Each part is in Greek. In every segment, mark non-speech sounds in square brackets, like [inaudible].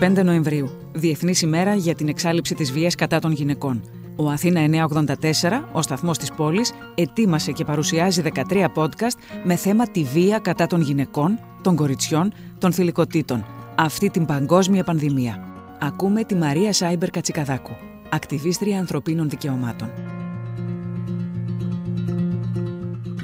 25 Νοεμβρίου, Διεθνής ημέρα για την εξάλληψη της βίας κατά των γυναικών. Ο Αθήνα 984, ο σταθμός της πόλης, ετοίμασε και παρουσιάζει 13 podcast με θέμα τη βία κατά των γυναικών, των κοριτσιών, των θηλυκοτήτων. Αυτή την παγκόσμια πανδημία. Ακούμε τη Μαρία Σάιμπερ Κατσικαδάκου, ακτιβίστρια ανθρωπίνων δικαιωμάτων.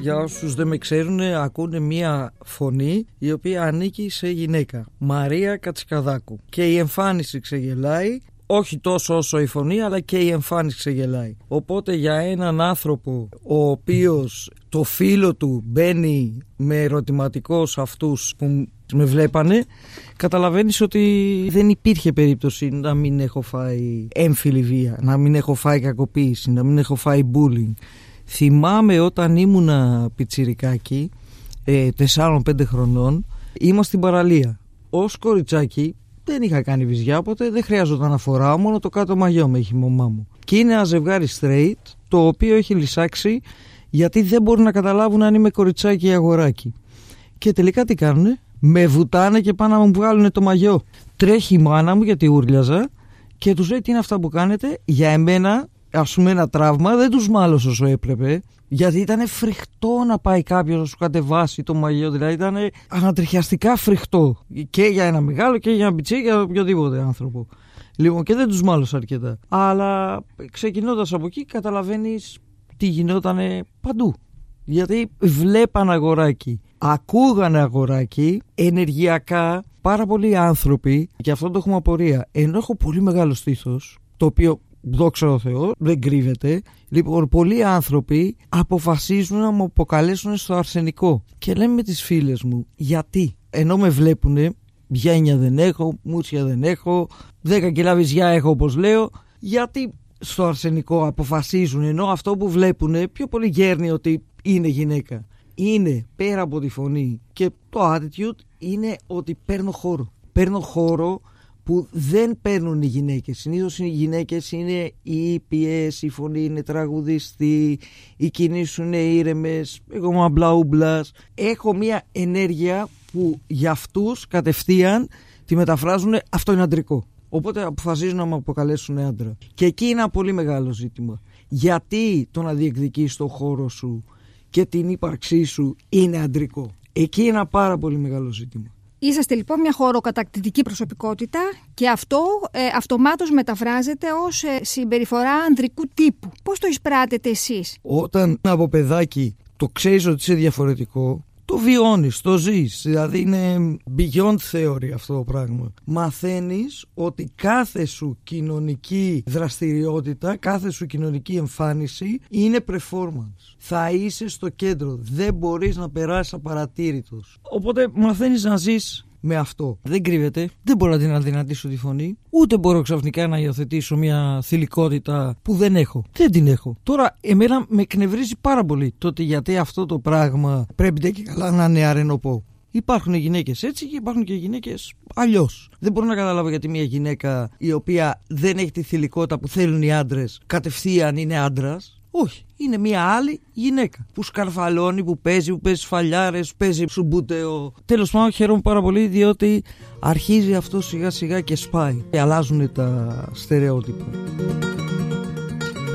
Για όσους δεν με ξέρουν, ακούνε μία φωνή η οποία ανήκει σε γυναίκα. Μαρία Κατσικαδάκου. Και η εμφάνιση ξεγελάει, όχι τόσο όσο η φωνή, αλλά και η εμφάνιση ξεγελάει. Οπότε για έναν άνθρωπο ο οποίος το φίλο του μπαίνει με ερωτηματικό σε αυτούς που με βλέπανε, καταλαβαίνεις ότι δεν υπήρχε περίπτωση να μην έχω φάει έμφυλη βία, να μην έχω φάει κακοποίηση, να μην έχω φάει bullying. Θυμάμαι όταν ήμουνα πιτσιρικάκι, ε, 4-5 χρονών, ήμουν στην παραλία. Ω κοριτσάκι δεν είχα κάνει βυζιά, οπότε δεν χρειάζονταν να φοράω, μόνο το κάτω μαγιό με έχει η μαμά μου. Και είναι ένα ζευγάρι straight, το οποίο έχει λυσάξει γιατί δεν μπορούν να καταλάβουν αν είμαι κοριτσάκι ή αγοράκι. Και τελικά τι κάνουνε, με βουτάνε και πάνε να μου βγάλουν το μαγιό. Τρέχει η μάνα μου γιατί ούρλιαζα και τους λέει τι είναι αυτά που κάνετε; Για εμένα ας πούμε ένα τραύμα δεν τους μάλωσε όσο έπρεπε. Γιατί ήταν φρικτό να πάει κάποιος να σου κατεβάσει το μαγείο. Δηλαδή ήταν ανατριχιαστικά φρικτό. Και για ένα μεγάλο και για ένα πιτσί και για οποιοδήποτε άνθρωπο. Λοιπόν, και δεν τους μάλωσε αρκετά. Αλλά ξεκινώντας από εκεί, καταλαβαίνεις τι γινόταν παντού. Γιατί βλέπαν αγοράκι, ακούγανε αγοράκι, ενεργειακά πάρα πολλοί άνθρωποι, και αυτό το έχουμε απορία. Ενώ έχω πολύ μεγάλο στήθος, το οποίο δόξα τω Θεώ, δεν κρύβεται. Λοιπόν, πολλοί άνθρωποι αποφασίζουν να μου αποκαλέσουν στο αρσενικό. Και λέμε με τις φίλες μου, γιατί; Ενώ με βλέπουνε, γένια δεν έχω, μούτσια δεν έχω, 10 κιλά βυζιά έχω όπως λέω, γιατί στο αρσενικό αποφασίζουν, ενώ αυτό που βλέπουν πιο πολύ γέρνει ότι είναι γυναίκα. Είναι πέρα από τη φωνή και το attitude είναι ότι παίρνω χώρο. Παίρνω χώρο που δεν παίρνουν οι γυναίκες. Συνήθως οι γυναίκες είναι οι ήπιες, η φωνή είναι τραγουδιστή, οι κινήσεις σου είναι ήρεμες, εγώ είμαι μπλαούμπλας. Έχω μια ενέργεια που για αυτούς κατευθείαν τη μεταφράζουν αυτό είναι αντρικό. Οπότε αποφασίζουν να με αποκαλέσουν άντρα. Και εκεί είναι ένα πολύ μεγάλο ζήτημα. Γιατί το να διεκδικείς το χώρο σου και την ύπαρξή σου είναι αντρικό. Εκεί είναι ένα πάρα πολύ μεγάλο ζήτημα. Είσαστε λοιπόν μια χωροκατακτητική προσωπικότητα και αυτό ε, αυτομάτως μεταφράζεται ως ε, συμπεριφορά ανδρικού τύπου. Πώς το εισπράτετε εσείς; Όταν από παιδάκι το ξέρεις ότι είσαι διαφορετικό, το βιώνεις, το ζεις. Δηλαδή είναι beyond theory αυτό το πράγμα. Μαθαίνεις ότι κάθε σου κοινωνική δραστηριότητα, κάθε σου κοινωνική εμφάνιση είναι performance. Θα είσαι στο κέντρο. Δεν μπορείς να περάσεις απαρατήρητος. Οπότε μαθαίνεις να ζεις με αυτό. Δεν κρύβεται, δεν μπορώ να την αδυνατήσω τη φωνή, ούτε μπορώ ξαφνικά να υιοθετήσω μια θηλυκότητα που δεν έχω. Δεν την έχω. Τώρα, εμένα με εκνευρίζει πάρα πολύ το ότι γιατί αυτό το πράγμα πρέπει και καλά να είναι αρενοπό. Υπάρχουν γυναίκες έτσι και υπάρχουν και γυναίκες αλλιώς. Δεν μπορώ να καταλάβω γιατί μια γυναίκα η οποία δεν έχει τη θηλυκότητα που θέλουν οι άντρες κατευθείαν είναι άντρας όχι. Είναι μια άλλη γυναίκα που σκαρφαλώνει, που παίζει, που παίζει σφαλιάρες, παίζει σουμπούτεο. Τέλος πάντων, χαίρομαι πάρα πολύ διότι αρχίζει αυτό σιγά σιγά και σπάει. Και αλλάζουν τα στερεότυπα.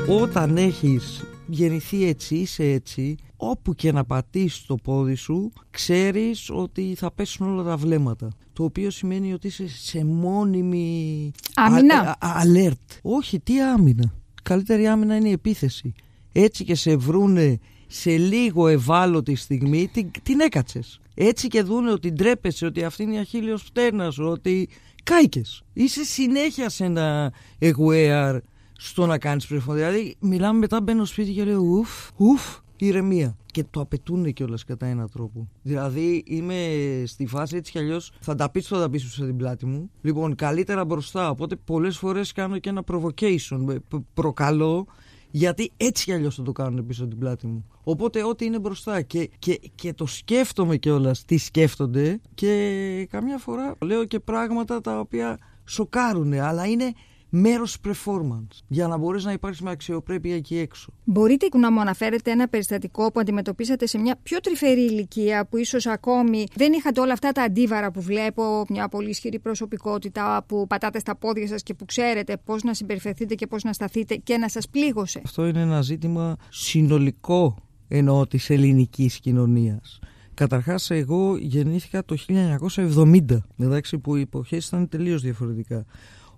Όταν έχεις γεννηθεί έτσι, είσαι έτσι, όπου και να πατήσεις το πόδι σου, ξέρεις ότι θα πέσουν όλα τα βλέμματα. Το οποίο σημαίνει ότι είσαι σε μόνιμη... Άμυνα. alert. Όχι, τι άμυνα. Καλύτερη άμυνα είναι η επίθεση έτσι και σε βρούνε σε λίγο ευάλωτη στιγμή την, την έκατσες. Έτσι και δούνε ότι ντρέπεσαι, ότι αυτή είναι η αχίλιος φτέρνα σου, ότι κάικες. Είσαι συνέχεια σε ένα εγουέαρ στο να κάνεις πρεφόντα. Δηλαδή μιλάμε μετά μπαίνω σπίτι και λέω ουφ, ουφ, ηρεμία. Και το απαιτούν κιόλας κατά έναν τρόπο. Δηλαδή είμαι στη φάση έτσι κι αλλιώς θα τα πεις θα τα πεις σε την πλάτη μου. Λοιπόν, καλύτερα μπροστά. Οπότε πολλές φορές κάνω και ένα provocation. Προκαλώ γιατί έτσι κι αλλιώς θα το κάνουν πίσω την πλάτη μου. Οπότε ό,τι είναι μπροστά και, και, και το σκέφτομαι κιόλας τι σκέφτονται και καμιά φορά λέω και πράγματα τα οποία σοκάρουν, αλλά είναι μέρος performance για να μπορείς να υπάρχει με αξιοπρέπεια εκεί έξω. Μπορείτε να μου αναφέρετε ένα περιστατικό που αντιμετωπίσατε σε μια πιο τρυφερή ηλικία που ίσως ακόμη δεν είχατε όλα αυτά τα αντίβαρα που βλέπω, μια πολύ ισχυρή προσωπικότητα που πατάτε στα πόδια σας και που ξέρετε πώς να συμπεριφερθείτε και πώς να σταθείτε και να σας πλήγωσε. Αυτό είναι ένα ζήτημα συνολικό εννοώ της ελληνικής κοινωνίας. Καταρχάς εγώ γεννήθηκα το 1970, εντάξει, που οι εποχές ήταν τελείως διαφορετικά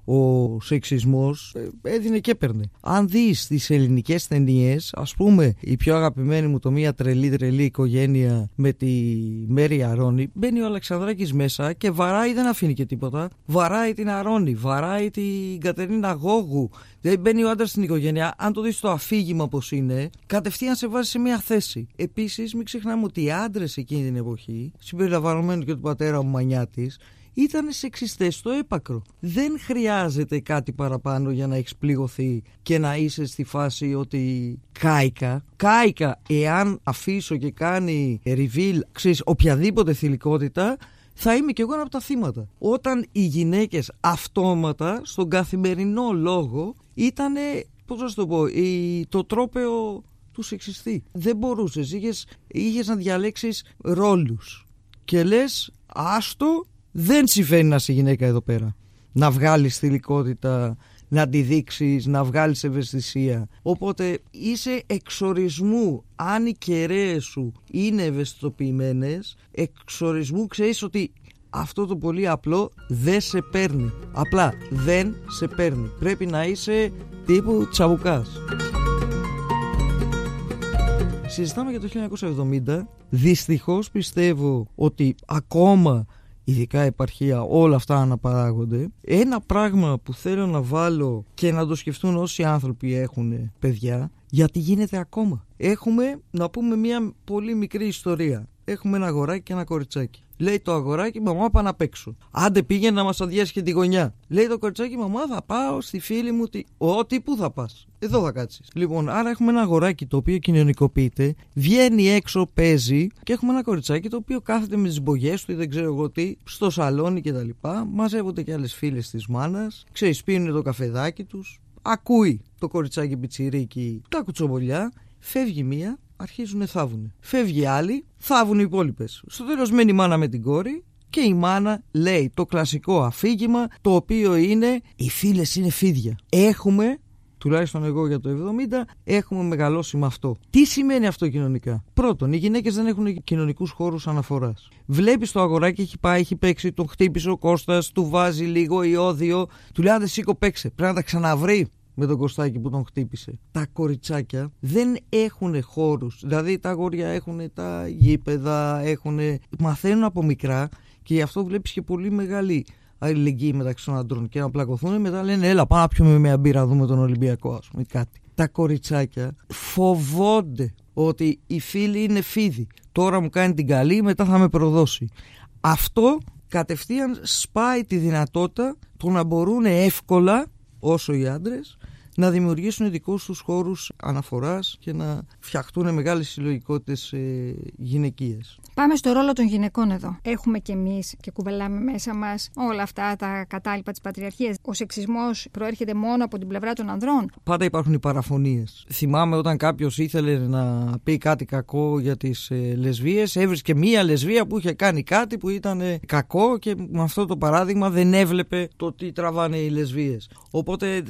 ο σεξισμός ε, έδινε και έπαιρνε. Αν δεις τις ελληνικές ταινίες, ας πούμε η πιο αγαπημένη μου το μία τρελή τρελή οικογένεια με τη Μέρη Αρώνη μπαίνει ο Αλεξανδράκης μέσα και βαράει δεν αφήνει και τίποτα βαράει την Αρώνη, βαράει την Κατερίνα Γόγου δεν μπαίνει ο άντρας στην οικογένεια. Αν το δεις το αφήγημα πώς είναι, κατευθείαν σε βάζει σε μια θέση. Επίσης, μην ξεχνάμε ότι οι άντρες εκείνη την εποχή, συμπεριλαμβανομένου και του πατέρα μου Μανιάτης, ήταν σεξιστές στο έπακρο. Δεν χρειάζεται κάτι παραπάνω για να έχεις πληγωθεί και να είσαι στη φάση ότι κάικα. Κάικα εάν αφήσω και κάνει reveal, ξέρεις, οποιαδήποτε θηλυκότητα, θα είμαι κι εγώ ένα από τα θύματα. Όταν οι γυναίκες αυτόματα στον καθημερινό λόγο ήταν, πώς να το πω, το τρόπεο του σεξιστή. Δεν μπορούσες, είχες, είχες να διαλέξεις ρόλους. Και λες, άστο δεν συμβαίνει να είσαι γυναίκα εδώ πέρα. Να βγάλεις θηλυκότητα, να τη δείξεις, να βγάλεις ευαισθησία. Οπότε είσαι εξορισμού. Αν οι κεραίες σου είναι ευαισθητοποιημένες, εξορισμού ξέρεις ότι αυτό το πολύ απλό δεν σε παίρνει. Απλά δεν σε παίρνει. Πρέπει να είσαι τύπου τσαβουκάς. Συζητάμε για το 1970. Δυστυχώς πιστεύω ότι ακόμα ειδικά επαρχία, όλα αυτά αναπαράγονται. Ένα πράγμα που θέλω να βάλω και να το σκεφτούν όσοι άνθρωποι έχουν παιδιά, γιατί γίνεται ακόμα. Έχουμε, να πούμε, μια πολύ μικρή ιστορία. Έχουμε ένα αγοράκι και ένα κοριτσάκι. Λέει το αγοράκι, μαμά πάω να παίξω. Άντε πήγαινε να μας αδειάσει και τη γωνιά. Λέει το κοριτσάκι, μαμά θα πάω στη φίλη μου. Τι... Ό,τι πού θα πας. Εδώ θα κάτσεις. Λοιπόν, άρα έχουμε ένα αγοράκι το οποίο κοινωνικοποιείται, βγαίνει έξω, παίζει και έχουμε ένα κοριτσάκι το οποίο κάθεται με τις μπογιές του ή δεν ξέρω εγώ τι, στο σαλόνι κτλ. Μαζεύονται και άλλες φίλες της μάνας, ξέρεις, πίνουν το καφεδάκι τους, ακούει το κοριτσάκι πιτσιρίκι τα κουτσομπολιά, φεύγει μία, αρχίζουν θάβουν. Φεύγει άλλη, θάβουν οι υπόλοιπες. Στο τέλος μένει η μάνα με την κόρη και η μάνα λέει το κλασικό αφήγημα το οποίο είναι οι φίλες είναι φίδια. Έχουμε τουλάχιστον εγώ για το 70, έχουμε μεγαλώσει με αυτό. Τι σημαίνει αυτό κοινωνικά; Πρώτον, οι γυναίκες δεν έχουν κοινωνικούς χώρους αναφοράς. Βλέπεις το αγοράκι, έχει πάει, έχει παίξει, τον χτύπησε ο Κώστας, του βάζει λίγο ιόδιο, του λέει: Αν σήκω, παίξε. Πρέπει να τα ξαναβρει με τον Κωστάκη που τον χτύπησε. Τα κοριτσάκια δεν έχουν χώρους. Δηλαδή τα αγόρια έχουν τα γήπεδα, έχουν... μαθαίνουν από μικρά και γι' αυτό βλέπεις και πολύ μεγάλη αλληλεγγύη μεταξύ των αντρών και να πλακωθούν μετά λένε έλα πάμε να πιούμε μια μπύρα δούμε τον Ολυμπιακό ας πούμε κάτι. Τα κοριτσάκια φοβόνται ότι οι φίλοι είναι φίδι. Τώρα μου κάνει την καλή μετά θα με προδώσει. Αυτό κατευθείαν σπάει τη δυνατότητα του να μπορούν εύκολα όσο οι άντρες να δημιουργήσουν δικούς τους χώρους αναφοράς και να φτιαχτούν μεγάλες συλλογικότητες ε, γυναικείες. Πάμε στο ρόλο των γυναικών εδώ. Έχουμε κι εμείς και κουβελάμε μέσα μας όλα αυτά τα κατάλοιπα της πατριαρχίας. Ο σεξισμός προέρχεται μόνο από την πλευρά των ανδρών. Πάντα υπάρχουν οι παραφωνίες. Θυμάμαι όταν κάποιος ήθελε να πει κάτι κακό για τις ε, λεσβείε, έβρισκε μία λεσβία που είχε κάνει κάτι που ήταν ε, κακό και με αυτό το παράδειγμα δεν έβλεπε το τι τραβάνε οι λεσβείε. Οπότε,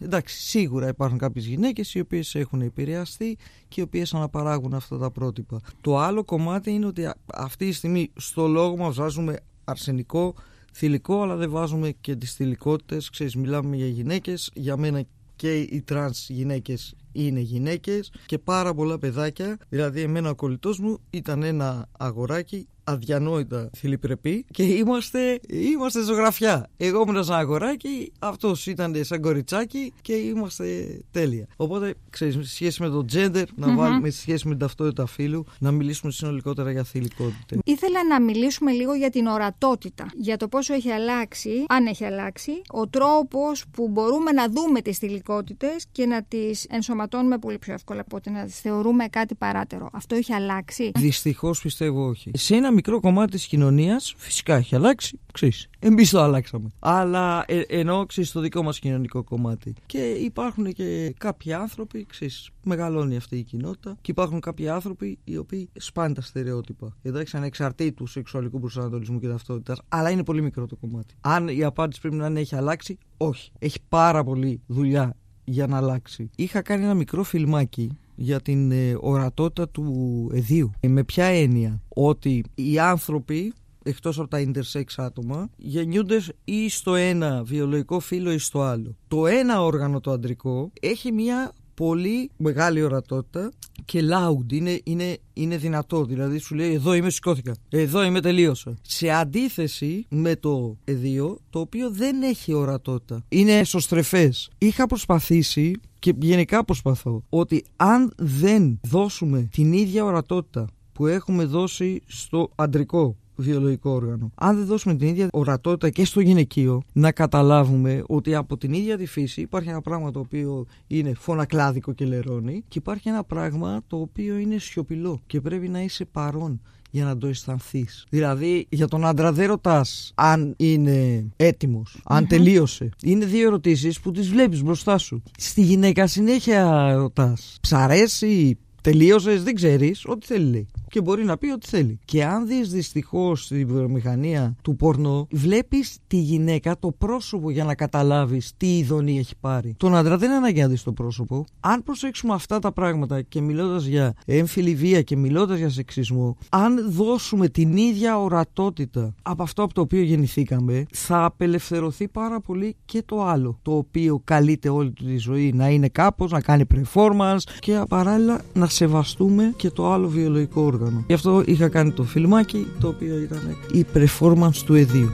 εντάξει, σίγουρα υπάρχουν κάποιες γυναίκες οι οποίες έχουν επηρεαστεί και οι οποίες αναπαράγουν αυτά τα πρότυπα. Το άλλο κομμάτι είναι ότι αυτή τη στιγμή στο λόγο μας βάζουμε αρσενικό, θηλυκό, αλλά δεν βάζουμε και τις θηλυκότητες. Ξέρεις, μιλάμε για γυναίκες. Για μένα και οι τρανς γυναίκες είναι γυναίκες και πάρα πολλά παιδάκια. Δηλαδή εμένα ο κολλητός μου ήταν ένα αγοράκι αδιανόητα θηλυπρεπές και είμαστε, είμαστε ζωγραφιά. Εγώ ήμουν σαν αγοράκι, αυτός ήταν σαν κοριτσάκι και είμαστε τέλεια. Οπότε, ξέρεις, σε σχέση με το gender, να mm-hmm. βάλουμε σε σχέση με την ταυτότητα φύλου, να μιλήσουμε συνολικότερα για θηλυκότητα. Ήθελα να μιλήσουμε λίγο για την ορατότητα. Για το πόσο έχει αλλάξει, αν έχει αλλάξει, ο τρόπος που μπορούμε να δούμε τις θηλυκότητες και να τις ενσωματώσουμε ενσωματώνουμε πολύ πιο εύκολα από ότι να τις θεωρούμε κάτι παράτερο. Αυτό έχει αλλάξει; Δυστυχώς πιστεύω όχι. Σε ένα μικρό κομμάτι της κοινωνίας φυσικά έχει αλλάξει. Ξέρεις, εμείς το αλλάξαμε. Αλλά ε, ενώ ξέρεις το δικό μας κοινωνικό κομμάτι. Και υπάρχουν και κάποιοι άνθρωποι, ξέρεις, μεγαλώνει αυτή η κοινότητα και υπάρχουν κάποιοι άνθρωποι οι οποίοι σπάνε τα στερεότυπα. Εντάξει, ανεξαρτήτου σεξουαλικού προσανατολισμού και ταυτότητας, αλλά είναι πολύ μικρό το κομμάτι. Αν η απάντηση πρέπει να είναι έχει αλλάξει, όχι. Έχει πάρα πολύ δουλειά για να αλλάξει. Είχα κάνει ένα μικρό φιλμάκι για την ε, ορατότητα του εδίου. Ε, με ποια έννοια; Ότι οι άνθρωποι εκτός από τα intersex άτομα γεννιούνται ή στο ένα βιολογικό φύλλο ή στο άλλο. Το ένα όργανο το αντρικό έχει μια πολύ μεγάλη ορατότητα και loud, είναι, είναι, είναι δυνατό. Δηλαδή σου λέει εδώ είμαι σηκώθηκα, εδώ είμαι τελείωσα. Σε αντίθεση με το εδίο το οποίο δεν έχει ορατότητα. Είναι εσωστρεφές. Είχα προσπαθήσει και γενικά προσπαθώ ότι αν δεν δώσουμε την ίδια ορατότητα που έχουμε δώσει στο αντρικό βιολογικό όργανο. Αν δεν δώσουμε την ίδια ορατότητα και στο γυναικείο, να καταλάβουμε ότι από την ίδια τη φύση υπάρχει ένα πράγμα το οποίο είναι φωνακλάδικο και λερώνει και υπάρχει ένα πράγμα το οποίο είναι σιωπηλό και πρέπει να είσαι παρόν για να το αισθανθείς. Δηλαδή, για τον άντρα δεν ρωτάς αν είναι έτοιμος, αν τελείωσε. Είναι δύο ερωτήσεις που τις βλέπεις μπροστά σου. Στη γυναίκα συνέχεια ρωτάς. Ψαρέσει, τελείωσες, δεν ξέρεις, ό,τι θέλει λέει και μπορεί να πει ό,τι θέλει. Και αν δεις δυστυχώς τη βιομηχανία του πορνό, βλέπεις τη γυναίκα το πρόσωπο για να καταλάβεις τι ειδονή έχει πάρει. Τον άντρα δεν είναι ανάγκη να δεις το πρόσωπο. Αν προσέξουμε αυτά τα πράγματα και μιλώντας για έμφυλη βία και μιλώντας για σεξισμό, αν δώσουμε την ίδια ορατότητα από αυτό από το οποίο γεννηθήκαμε, θα απελευθερωθεί πάρα πολύ και το άλλο. Το οποίο καλείται όλη του τη ζωή να είναι κάπως, να κάνει performance και παράλληλα να σεβαστούμε και το άλλο βιολογικό όργανο. Γι' αυτό είχα κάνει το φιλμάκι το οποίο ήταν η performance του εδίου.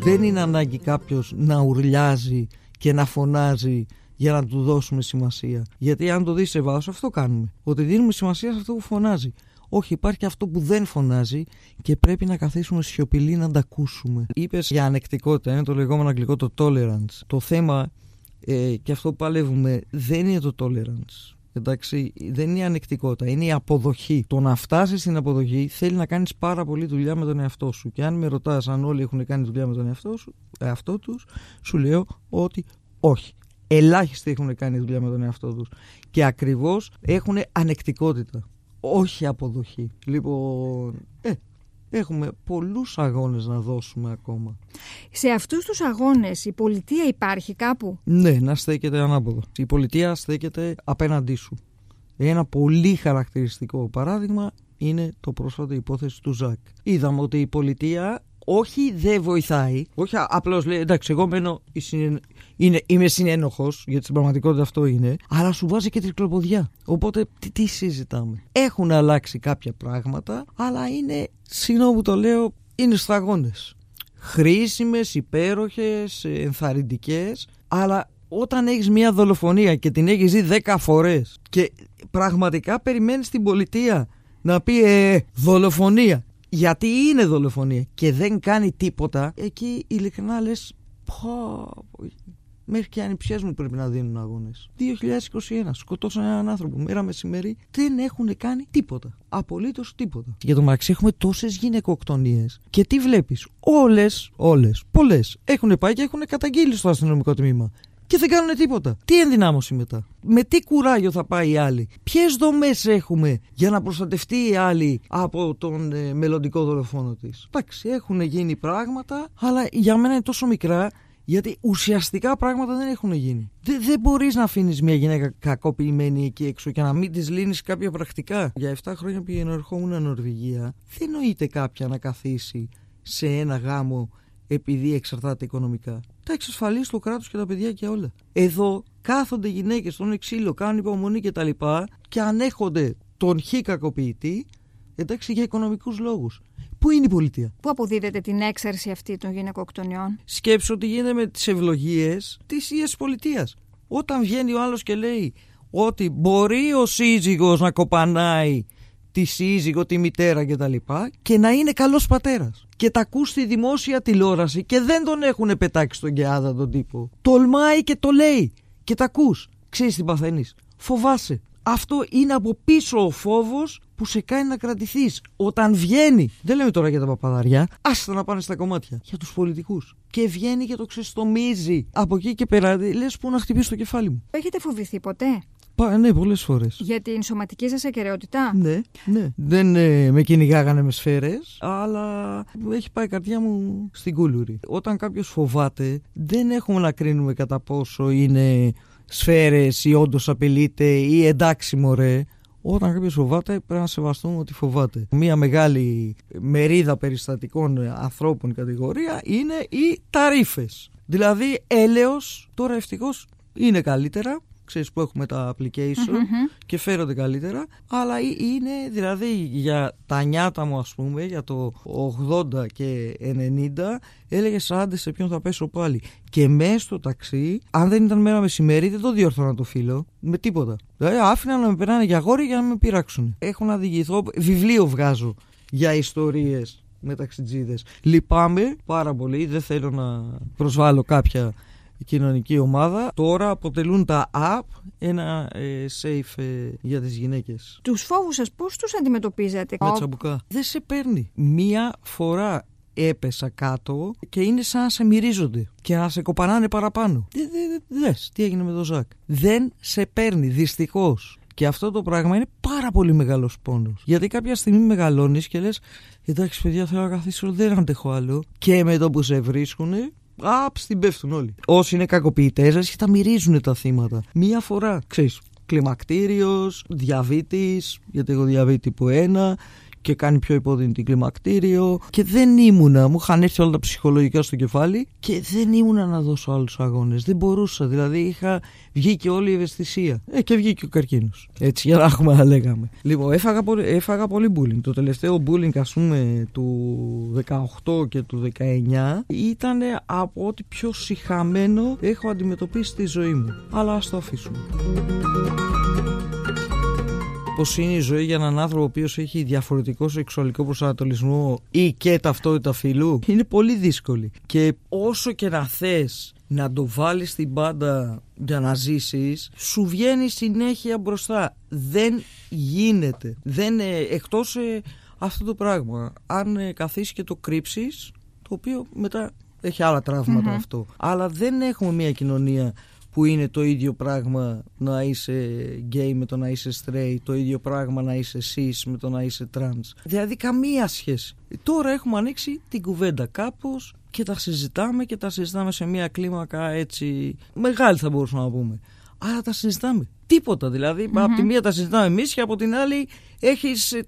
Δεν είναι ανάγκη κάποιος να ουρλιάζει και να φωνάζει για να του δώσουμε σημασία. Γιατί αν το δεις σε βάθος αυτό κάνουμε. Ότι δίνουμε σημασία σε αυτό που φωνάζει. Όχι, υπάρχει αυτό που δεν φωνάζει και πρέπει να καθίσουμε σιωπηλοί να τα ακούσουμε. Είπες για ανεκτικότητα, είναι το λεγόμενο αγγλικό το tolerance. Το θέμα ε, και αυτό που παλεύουμε δεν είναι το tolerance. Εντάξει, δεν είναι η ανεκτικότητα, είναι η αποδοχή. Το να φτάσεις στην αποδοχή θέλει να κάνεις πάρα πολύ δουλειά με τον εαυτό σου. Και αν με ρωτάς αν όλοι έχουν κάνει δουλειά με τον εαυτό, σου, εαυτό τους, σου λέω ότι όχι. Ελάχιστοι έχουν κάνει δουλειά με τον εαυτό τους. Και ακριβώς έχουν ανεκτικότητα. Όχι αποδοχή. Λοιπόν, ε, Έχουμε πολλούς αγώνες να δώσουμε ακόμα. Σε αυτούς τους αγώνες η πολιτεία υπάρχει κάπου; Ναι, να στέκεται ανάποδα. Η πολιτεία στέκεται απέναντί σου. Ένα πολύ χαρακτηριστικό παράδειγμα είναι το πρόσφατο υπόθεση του Ζακ. Είδαμε ότι η πολιτεία όχι δεν βοηθάει, όχι απλώς λέει εντάξει εγώ μένω είναι, είμαι συνένοχος, γιατί στην πραγματικότητα αυτό είναι, αλλά σου βάζει και τρικλοποδιά. Οπότε τι, τι συζητάμε. Έχουν αλλάξει κάποια πράγματα, αλλά είναι, συγγνώμη που το λέω, είναι σταγόνες. Χρήσιμες, υπέροχες, ενθαρρυντικές, αλλά όταν έχεις μια δολοφονία και την έχεις δει 10 φορές και πραγματικά περιμένεις την πολιτεία να πει ε, δολοφονία γιατί είναι δολοφονία και δεν κάνει τίποτα εκεί ειλικρινά λες πω, Μέχρι και ανιψιές μου πρέπει να δίνουν αγώνες. 2021. Σκοτώσαν έναν άνθρωπο. Μέρα μεσημέρι δεν έχουν κάνει τίποτα. Απολύτως τίποτα. Για το μεταξύ έχουμε τόσες γυναικοκτονίες. Και τι βλέπεις. Όλες, όλες, πολλές έχουν πάει και έχουν καταγγείλει στο αστυνομικό τμήμα. Και δεν κάνουν τίποτα. Τι ενδυνάμωση μετά. Με τι κουράγιο θα πάει η άλλη. Ποιες δομές έχουμε για να προστατευτεί η άλλη από τον ε, μελλοντικό δολοφόνο της. Εντάξει, έχουν γίνει πράγματα, αλλά για μένα είναι τόσο μικρά γιατί ουσιαστικά πράγματα δεν έχουν γίνει. Δεν, δεν μπορείς να αφήνεις μια γυναίκα κακοποιημένη εκεί έξω και να μην της λύνεις κάποια πρακτικά. Για 7 χρόνια πήγαινε ερχόμουν Νορβηγία. Δεν νοείται κάποια να καθίσει σε ένα γάμο επειδή εξαρτάται οικονομικά. Τα εξασφαλίσει το κράτος και τα παιδιά και όλα. Εδώ κάθονται γυναίκες στον εξήλιο, κάνουν υπομονή κτλ. Και, και ανέχονται τον χ κακοποιητή εντάξει για οικονομικούς λόγους. Πού είναι η πολιτεία; Πού αποδίδεται την έξαρση αυτή των γυναικοκτονιών; Σκέψω ότι γίνεται με τις ευλογίες της ίδια πολιτείας. Όταν βγαίνει ο άλλος και λέει ότι μπορεί ο σύζυγος να κοπανάει τη σύζυγο, τη μητέρα κτλ. Και, και να είναι καλός πατέρας. Και τα ακούς στη δημόσια τηλεόραση και δεν τον έχουν πετάξει στον Κεάδα τον τύπο. Τολμάει και το λέει. και τα ακούς. Ξέρεις τι παθαίνεις. Φοβάσαι. Αυτό είναι από πίσω ο φόβος που σε κάνει να κρατηθείς. Όταν βγαίνει, δεν λέμε τώρα για τα παπαδαριά, άστα να πάνε στα κομμάτια. Για τους πολιτικούς. Και βγαίνει και το ξεστομίζει. Από εκεί και πέρα, λες που να χτυπήσει το κεφάλι μου. Έχετε φοβηθεί ποτέ; Πα, ναι, πολλές φορές. Για την σωματική σας ακαιρεότητα; Ναι, ναι. Δεν ε, με κυνηγάγανε με σφαίρες, αλλά έχει πάει η καρδιά μου στην κούλουρη. Όταν κάποιος φοβάται, δεν έχουμε να κρίνουμε κατά πόσο είναι σφαίρες ή όντως απειλείται ή εντάξει μωρέ. Όταν κάποιος φοβάται, πρέπει να σεβαστούμε ότι φοβάται. Μία μεγάλη μερίδα περιστατικών ανθρώπων κατηγορία είναι οι ταρήφε. Δηλαδή, έλεος, τώρα ευτυχώς είναι καλύτερα, ξέρεις που έχουμε τα application και φέρονται καλύτερα. Αλλά είναι δηλαδή για τα νιάτα μου ας πούμε για το 80 και 90 έλεγες άντε σε ποιον θα πέσω πάλι και μέσα στο ταξί αν δεν ήταν μέρα μεσημέρι δεν το διορθώνα το φίλο με τίποτα. Δηλαδή άφηνα να με περνάνε για γόρι για να με πειράξουν. Έχω να διηγηθώ βιβλίο βγάζω για ιστορίες με ταξιτζίδες. Λυπάμαι πάρα πολύ δεν θέλω να προσβάλλω κάποια κοινωνική ομάδα. Τώρα αποτελούν τα app ένα ε, safe ε, για τις γυναίκες. Τους φόβους σας πώς τους αντιμετωπίζετε; Με τσαμπουκά. Δεν σε παίρνει. Μία φορά έπεσα κάτω και είναι σαν να σε μυρίζονται και να σε κοπανάνε παραπάνω. Δες τι έγινε με τον Ζακ. Δεν σε παίρνει δυστυχώς. Και αυτό το πράγμα είναι πάρα πολύ μεγάλος πόνος. Γιατί κάποια στιγμή μεγαλώνεις και λες: Εντάξει, παιδιά, θέλω να καθίσω, δεν αντέχω άλλο. Και με το που σε βρίσκουν, Απ, στην πέφτουν όλοι. Όσοι είναι κακοποιητές, και τα μυρίζουν τα θύματα. Μία φορά, ξέρεις, κλιμακτήριος, διαβήτης, γιατί έχω διαβήτη που ένα, και κάνει πιο υπόδεινη την κλιμακτήριο. Και δεν ήμουνα, μου είχαν έρθει όλα τα ψυχολογικά στο κεφάλι και δεν ήμουνα να δώσω άλλους αγώνες. Δεν μπορούσα. Δηλαδή είχα βγει και όλη η ευαισθησία. Ε, και βγήκε ο καρκίνος. Έτσι, για να έχουμε να [laughs] λέγαμε. Λοιπόν, έφαγα πολύ, έφαγα πολύ bullying. Το τελευταίο bullying, ας πούμε, του 18 και του 19 ήταν από ό,τι πιο συχαμένο έχω αντιμετωπίσει στη ζωή μου. Αλλά ας το αφήσουμε πώ είναι η ζωή για έναν άνθρωπο ο οποίος έχει διαφορετικό σεξουαλικό προσανατολισμό ή και ταυτότητα φύλου είναι πολύ δύσκολη. Και όσο και να θες να το βάλεις στην πάντα για να ζήσεις, σου βγαίνει συνέχεια μπροστά. Δεν γίνεται. Δεν, ε, εκτός ε, αυτό το πράγμα. Αν ε, καθίσει και το κρύψεις, το οποίο μετά έχει άλλα αυτό. Αλλά δεν έχουμε μια κοινωνία που είναι το ίδιο πράγμα να είσαι gay με το να είσαι straight, το ίδιο πράγμα να είσαι cis με το να είσαι trans. Δηλαδή καμία σχέση. Τώρα έχουμε ανοίξει την κουβέντα κάπως και τα συζητάμε και τα συζητάμε σε μια κλίμακα έτσι μεγάλη θα μπορούσαμε να πούμε. Άρα τα συζητάμε. Τίποτα δηλαδή. Από τη μία τα συζητάμε εμείς και από την άλλη έχεις ε,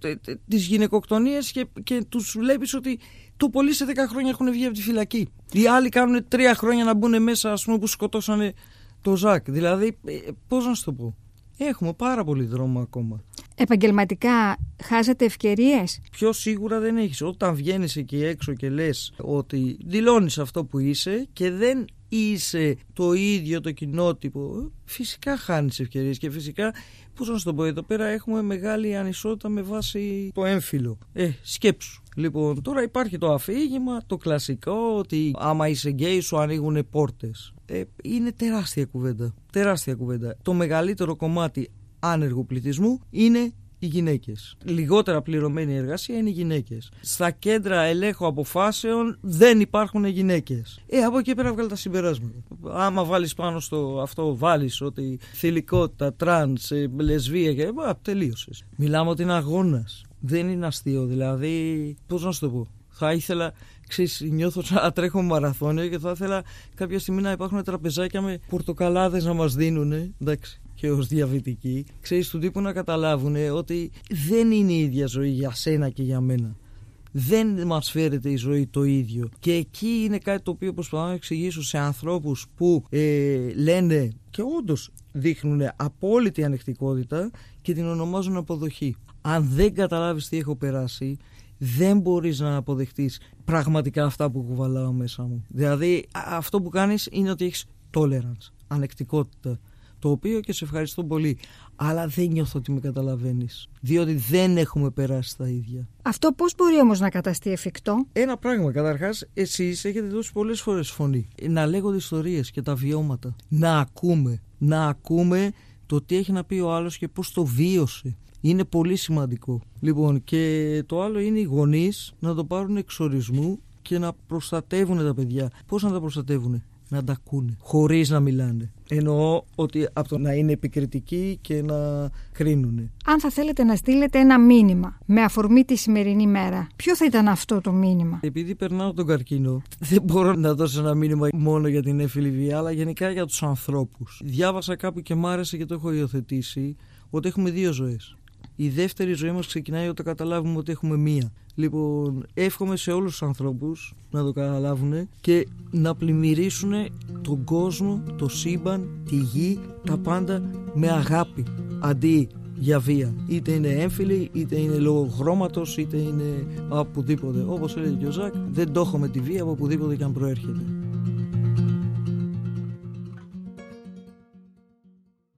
τις γυναικοκτονίες και, και τους βλέπεις ότι το πολύ σε 10 χρόνια έχουν βγει από τη φυλακή. Οι άλλοι κάνουν 3 χρόνια να μπουν μέσα, ας πούμε, που σκοτώσανε το Ζακ. Δηλαδή, ε, πώς να σου το πω. Έχουμε πάρα πολύ δρόμο ακόμα. Επαγγελματικά χάσατε ευκαιρίες; Πιο σίγουρα δεν έχεις. Όταν βγαίνεις εκεί έξω και λες ότι δηλώνεις αυτό που είσαι και δεν είσαι το ίδιο το κοινότυπο, φυσικά χάνεις ευκαιρίες και φυσικά. Πώς να σου το πω, εδώ πέρα έχουμε μεγάλη ανισότητα με βάση το έμφυλο. Ε, σκέψου. Λοιπόν, τώρα υπάρχει το αφήγημα, το κλασικό, ότι άμα είσαι γκέι σου ανοίγουν πόρτες. Ε, είναι τεράστια κουβέντα. Τεράστια κουβέντα. Το μεγαλύτερο κομμάτι άνεργου πληθυσμού είναι οι γυναίκες. Λιγότερα πληρωμένη εργασία είναι οι γυναίκες. Στα κέντρα ελέγχου αποφάσεων δεν υπάρχουν γυναίκες. Ε, από εκεί πέρα βγάλει τα συμπεράσματα. Άμα βάλεις πάνω στο αυτό, βάλεις ότι θηλυκότητα, τρανς, ε, λεσβία και. Α, τελείωσες. Μιλάμε ότι είναι αγώνας. Δεν είναι αστείο. Δηλαδή, πώς να σου το πω. Θα ήθελα ξέρεις, νιώθω σαν να τρέχω μαραθώνιο και θα ήθελα κάποια στιγμή να υπάρχουν τραπεζάκια με πορτοκαλάδες να μας δίνουν, εντάξει, και ως διαβητικοί. Ξέρεις, του τύπου να καταλάβουν ότι δεν είναι η ίδια ζωή για σένα και για μένα. Δεν μας φέρεται η ζωή το ίδιο. Και εκεί είναι κάτι το οποίο προσπαθώ να εξηγήσω σε ανθρώπους που ε, λένε και όντως δείχνουν απόλυτη ανεκτικότητα και την ονομάζουν αποδοχή. Αν δεν καταλάβεις τι έχω περάσει, δεν μπορείς να αποδεχτείς πραγματικά αυτά που κουβαλάω μέσα μου. Δηλαδή αυτό που κάνεις είναι ότι έχεις tolerance, ανεκτικότητα. Το οποίο και σε ευχαριστώ πολύ. Αλλά δεν νιώθω ότι με καταλαβαίνεις. Διότι δεν έχουμε περάσει τα ίδια. Αυτό πώς μπορεί όμως να καταστεί εφικτό; Ένα πράγμα. Καταρχάς, εσείς έχετε δώσει πολλές φορές φωνή. Να λέγονται ιστορίες και τα βιώματα. Να ακούμε. Να ακούμε το τι έχει να πει ο άλλος και πώς το βίωσε. Είναι πολύ σημαντικό. Λοιπόν, και το άλλο είναι οι γονείς να το πάρουν εξορισμού και να προστατεύουν τα παιδιά. Πώς να τα προστατεύουν, να τα ακούνε, χωρίς να μιλάνε. Εννοώ ότι από το να είναι επικριτικοί και να κρίνουν. Αν θα θέλετε να στείλετε ένα μήνυμα με αφορμή τη σημερινή μέρα, ποιο θα ήταν αυτό το μήνυμα; Επειδή περνάω τον καρκίνο, δεν μπορώ να δώσω ένα μήνυμα μόνο για την έφυλη βία, αλλά γενικά για τους ανθρώπους. Διάβασα κάπου και μ' άρεσε και το έχω υιοθετήσει ότι έχουμε δύο ζωές. Η δεύτερη ζωή μας ξεκινάει όταν καταλάβουμε ότι έχουμε μία. Λοιπόν, εύχομαι σε όλους τους ανθρώπους να το καταλάβουν και να πλημμυρίσουν τον κόσμο, το σύμπαν, τη γη, τα πάντα με αγάπη. Αντί για βία. Είτε είναι έμφυλη, είτε είναι λόγω χρώματος, είτε είναι από οπουδήποτε. Όπως έλεγε και ο Ζακ, δεν το έχω με τη βία από οπουδήποτε και αν προέρχεται.